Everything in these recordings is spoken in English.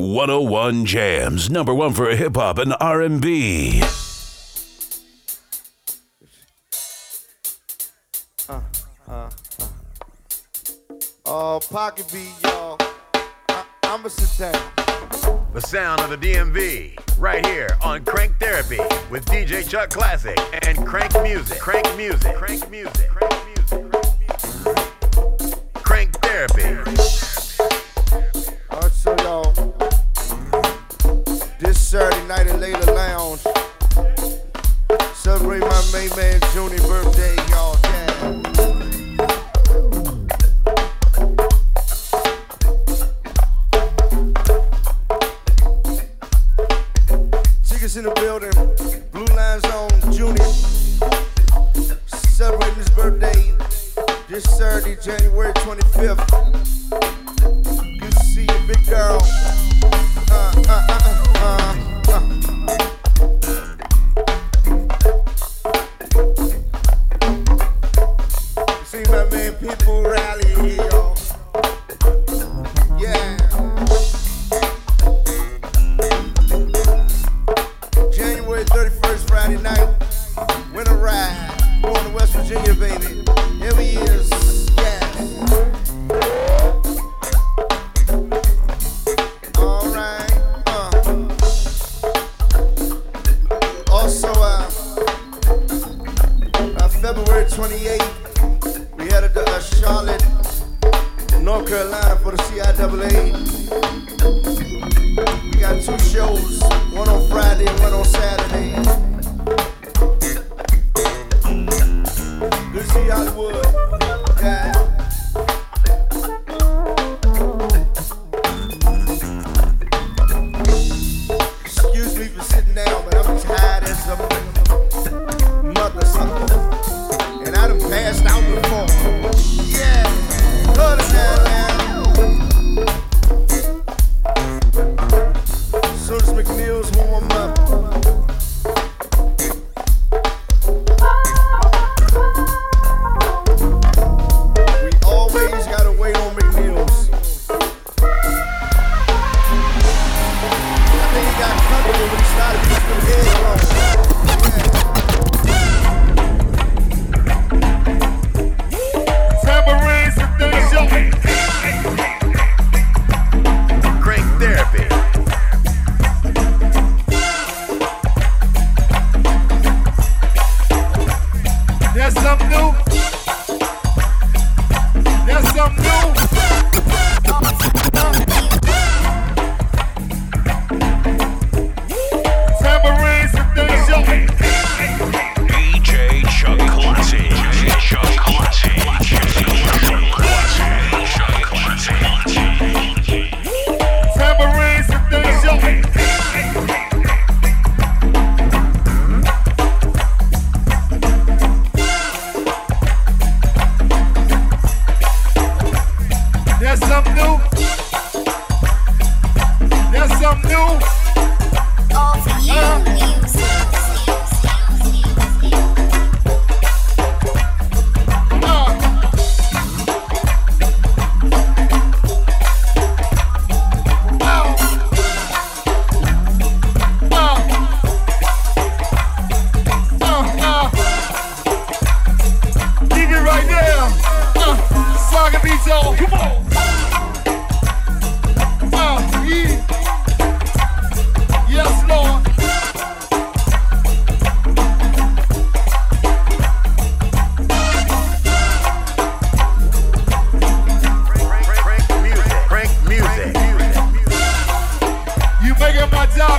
101 Jams, number one for hip hop and R&B. Uh, uh, uh. Oh, pocket beat, y'all. I- I'ma sit down. The sound of the DMV, right here on Crank Therapy with DJ Chuck Classic and Crank Music. Crank Music. Crank Music. Crank Music. Night at Layla Lounge. Celebrate my main man Junie birthday, y'all. Yeah. In the building. Blue lines on Junior. Celebrating his birthday this Saturday, January 25th.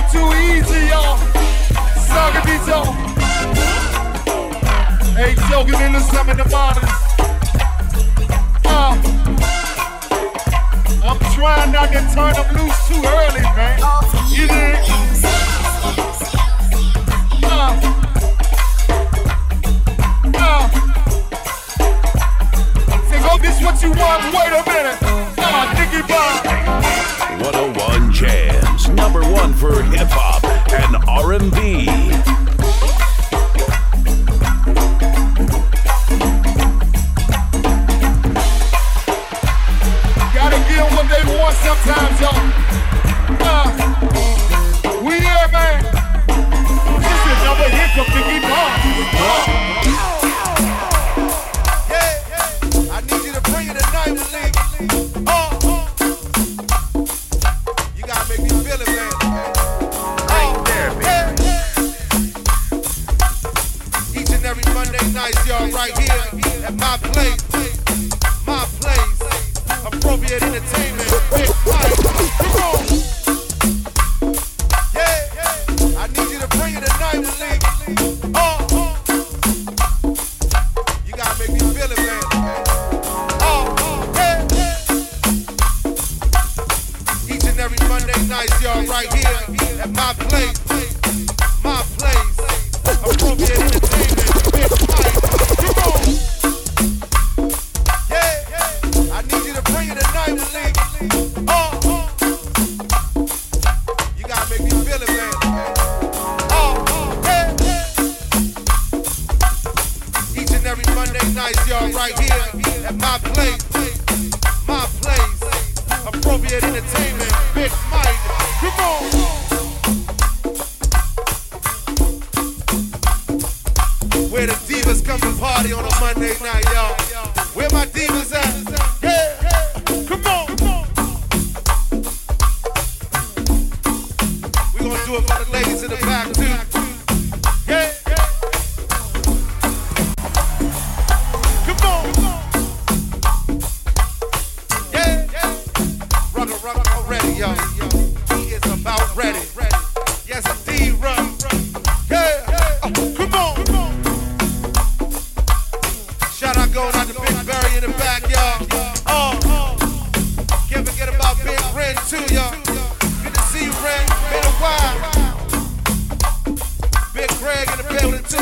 My too easy, y'all. Saga beats on. Hey, joking in the of the models. Uh, I'm trying not to turn them loose too early, man. You dig? Uh, uh. Say, go, this what you want? Wait a minute. Uh, Nicky Bob. 101 Jams, number one for hip hop and R&B. Gotta give what they want sometimes, y'all. Uh, we here, man. This is another hiccup to keep on. And here at my on,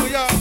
Drew.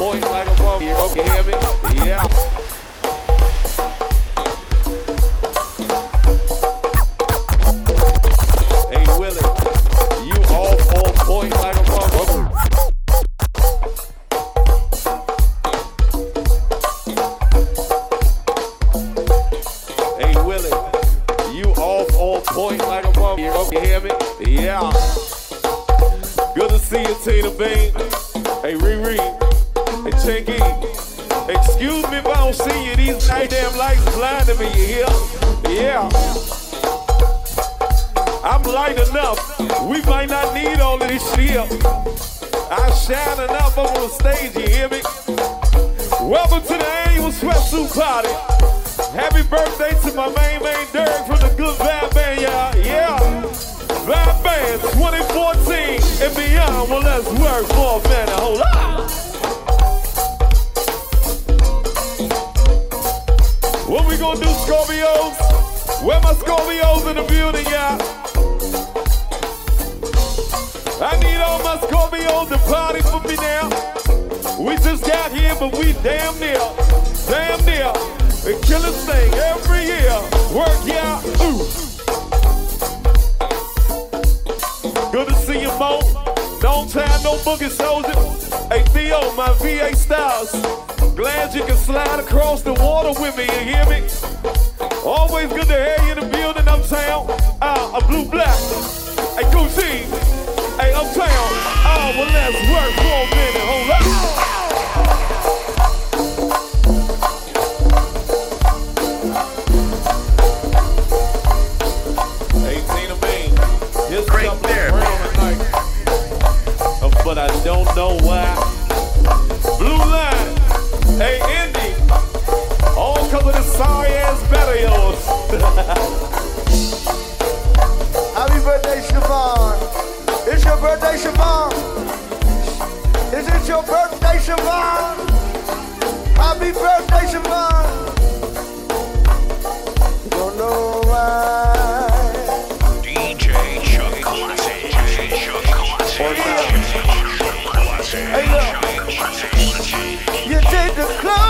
On like a bum. You hear me? Yeah. Don't tie no boogie soldier. Hey, Theo, my VA Styles. Glad you can slide across the water with me, you hear me? Always good to have you in the building, uptown. Ah, a blue black. Hey, Gucci. Hey, uptown. Ah, well, let's work for a minute. Hold up. Happy birthday, Siobhan. It's your birthday, Siobhan. Is it your birthday, Siobhan? Happy birthday, Siobhan. Don't know why. DJ Chuck Classic. Chuck Classic. Hey, look. You take the clothes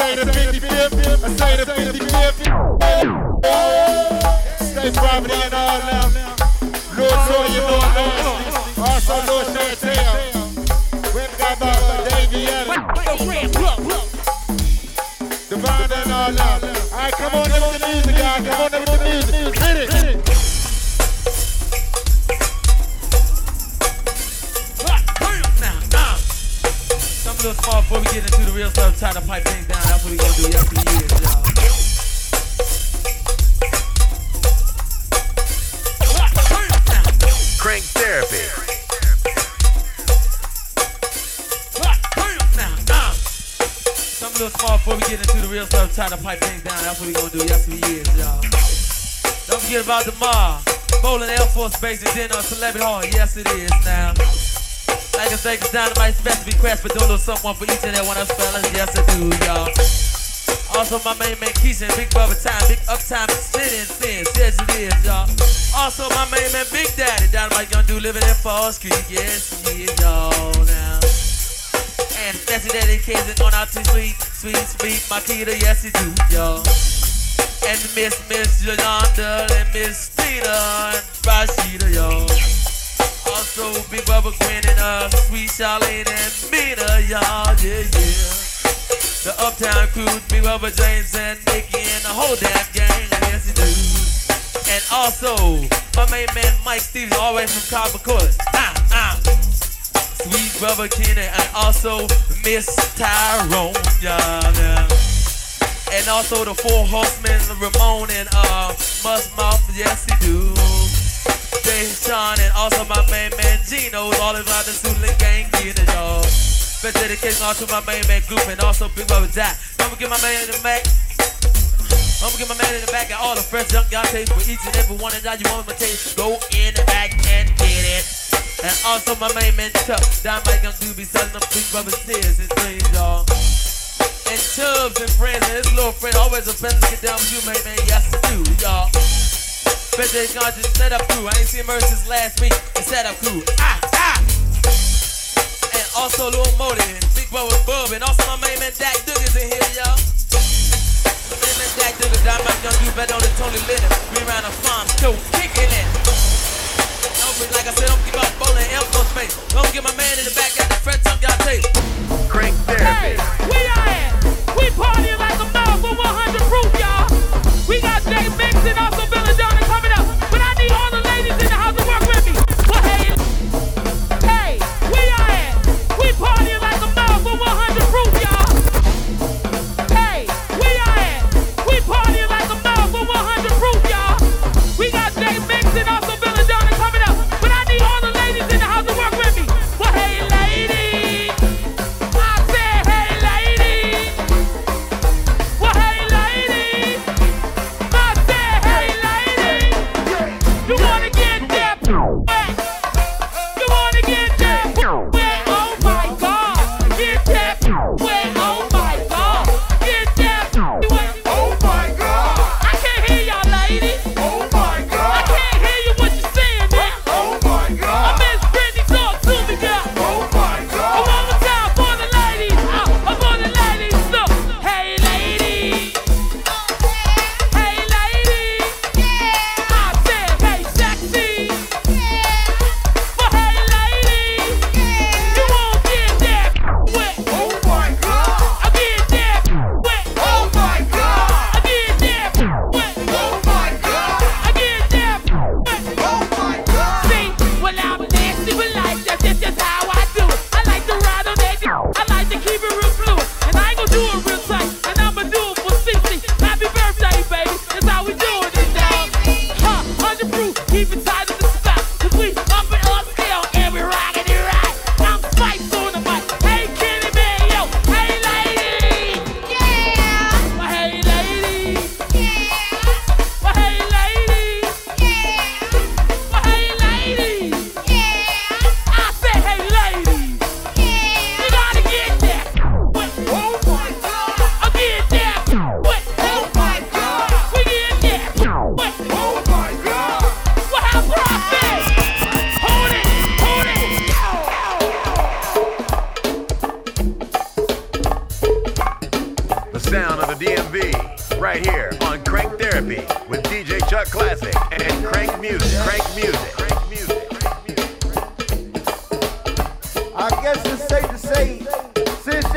I say the 55th, I say the 55th. Stay private and all now. Lord Toya, Lord Lawrence, also Lord Chantel. We got about Davey Adams. now. Alright, come on up with the music, guys. Come on up with the music. Hit it. Hit it. Something a little small before we get into the real stuff. Try to pipe things down. That's what we gonna do. Yes, we is, y'all. Crank Therapy. A little small before we get into the real stuff. Try to pipe things down. That's what we gonna do. Yes, we is, y'all. Don't forget about the mall. Bolling Air Force Base is in dinner Celebrity Hall. Yes, it is now. Like I cause dynamite special request, but don't know someone for each and every one of us fellas. Yes, I do, y'all. Also, my main man Keisha Big Brother Time, Big Uptime, Sin and Sin. Yes, it is, y'all. Also, my main man Big Daddy, Dynamite Young Dude living in Falls Creek. Yes, he is, y'all, now. And special dedication on out to sweet, sweet, sweet Makita. Yes, he do, y'all. And Miss, Miss Yolanda and Miss Tina and Rashida, y'all. Also, Big Bubba Quinn and uh, Sweet Charlene and Mina, y'all, yeah, yeah. The Uptown crew, Big Bubba James and Nicky and the whole damn gang, yes, he do. And also, my main man Mike Stevens, all the way from Carbon Course. Ah, ah. Sweet Brother Kenny and also Miss Tyrone, y'all, yeah. And also the four horsemen, Ramon and uh, Mouth, yes, he do. Sean and also my main man Gino, all about the Suitland gang, get it, y'all. Special dedication out to my main man group and also Big Brother Jack. Don't forget my man in the back. Don't forget my man in the back and all the fresh junk y'all taste for each and every one of y'all you want my taste. Go in the back and get it. And also my main man Chuck, Dynamite Young Dude be selling them Big Brother tears and things, y'all. And Chubbs and friends and his little friend always a pleasure to get down with you, main man. Yes. Bet they gonna set up crew. I ain't seen Mercy since last week. The set up crew. Ah, ah. And also Lil Modi and Big Brother Bub and also my main man Dak Duggins in here, y'all. My main man Dak Duggins, Dynamite Young Dude, bet on the Tony Lennon. We around the farm, still kicking it. Don't forget, like I said, don't forget about Bolling and Air Force Base. Don't forget my man in the back got the Fred Tongue y'all tape. Crank Hey, Therapy. we are at. We partying like a mother 100 proof, y'all. We got Dave Mix and also Belladonna coming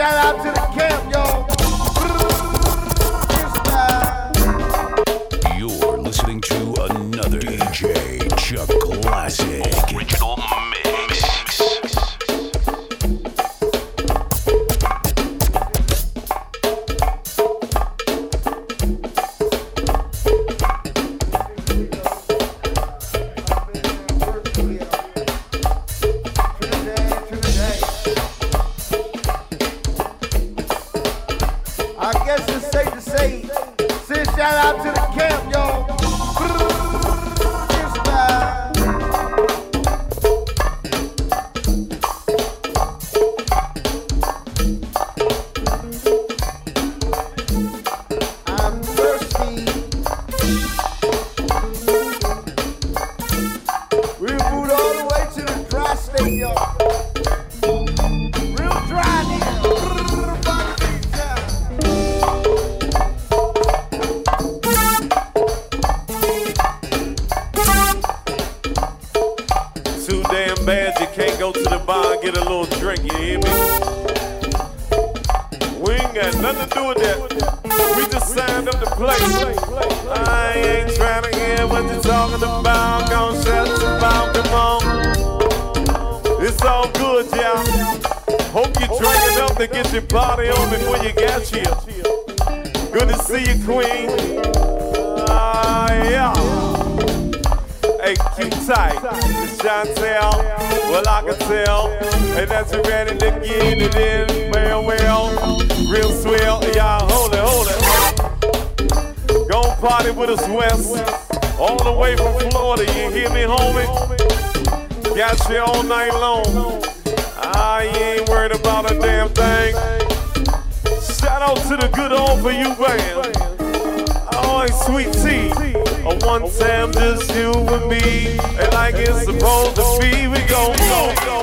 shout out to play. I ain't trying to hear what you're talking about. Gonna shut the about. Come on. It's all good, y'all. Hope you drink enough to get your body on before you get here. Good to see you, Queen. Ah, uh, yeah. Hey, cute tight. It's Chantel. Well, I can tell. And that's your man in the end. And well, well. Real swell. Y'all, hold it, hold it with us west, all the way from Florida. You hear me, homie? Got you all night long. Ah, I ain't worried about a damn thing. Shout out to the good old for you band. Oh, sweet tea. A one time just you and me. And like it's supposed to be, we gon' go, go, go, go.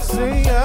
sem.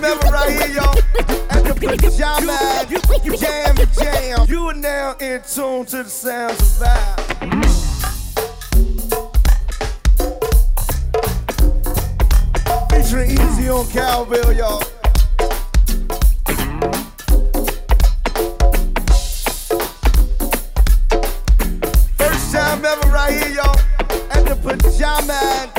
Remember right here, y'all. At the pajama jam jam. You are now in tune to the sounds of Vybe. Featuring Easy on cowbell, y'all. First time ever right here, y'all. At the pajama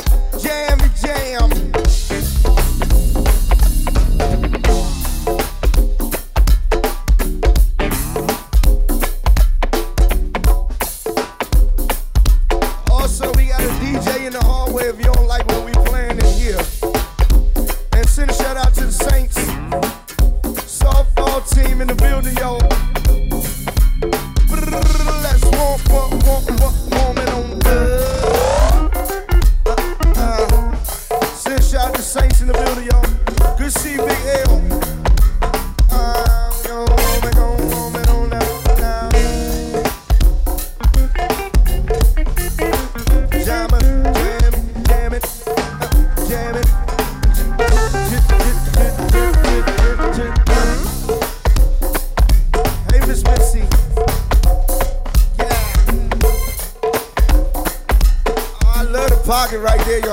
pocket right there, yo.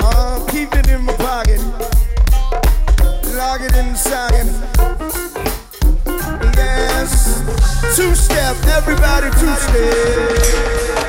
Uh, keep it in my pocket. Lock it in the socket. Yes. Two step, everybody two step.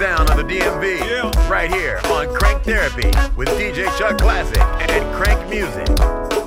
sound of the DMV. Yeah. Right here on Crank Therapy with DJ Chuck Classic and Crank Music.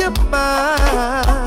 Your mind.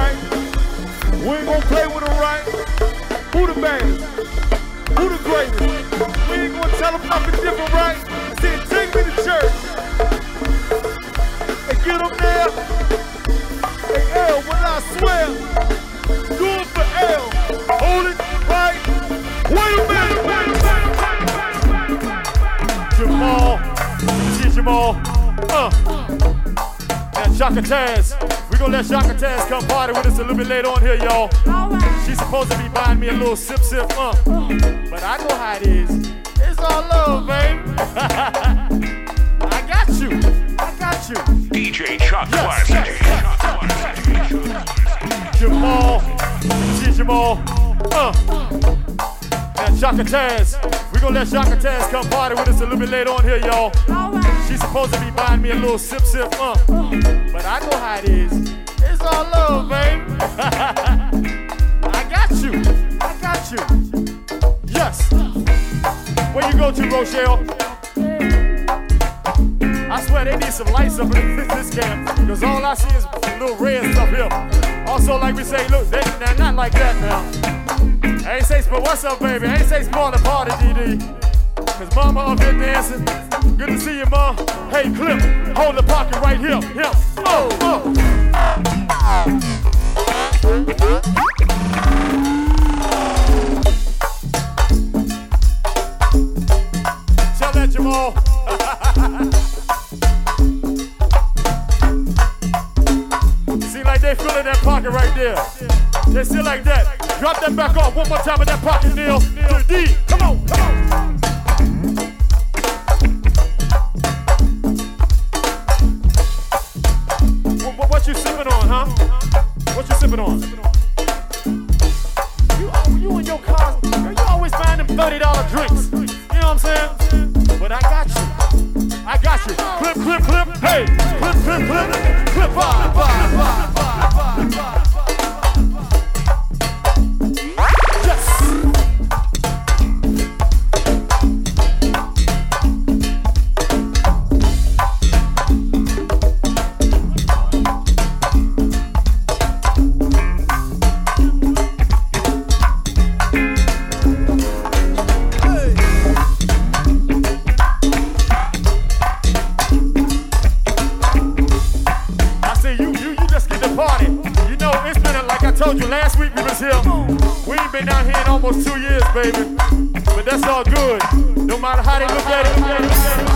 Right? We ain't gonna play with them, right? Who the baddest? Who the greatest? We ain't gonna tell them nothing different, right? I take me to church. And get them there. Hey, L, when I swear, do it for L. Hold it right. Wait a minute. Jamal, Jamal, uh. And Shaka Taz. We gonna let Shaka Taz come party with us a little bit later on here, y'all. She's supposed to be buying me a little sip sip, uh. But I know how it is. It's all love, baby. I got you. I got you. DJ Chuck Yes, Classic. Jamal, G Jamal, uh, and Shaka Taz. We gonna let Shaka Taz come party with us a little bit later on here, y'all. She's supposed to be buying me a little sip sip, uh, but I know how it is. It's all love, baby. I got you. I got you. Yes. Where you go to, Rochelle? I swear they need some lights up in this, camp, because all I see is little red stuff here. Also, like we say, look, they, they're not like that now. Ain't say, but what's up, baby? I ain't say small the party, DD. Cause mama up here dancing. Good to see you, mom. Hey, Clip, hold the pocket right here. Here. Oh, oh. They feeling that pocket right there. They still like that. Drop that back off one more time in that pocket, Neil. Come on. Years, baby. But that's all good. No matter how they look at it.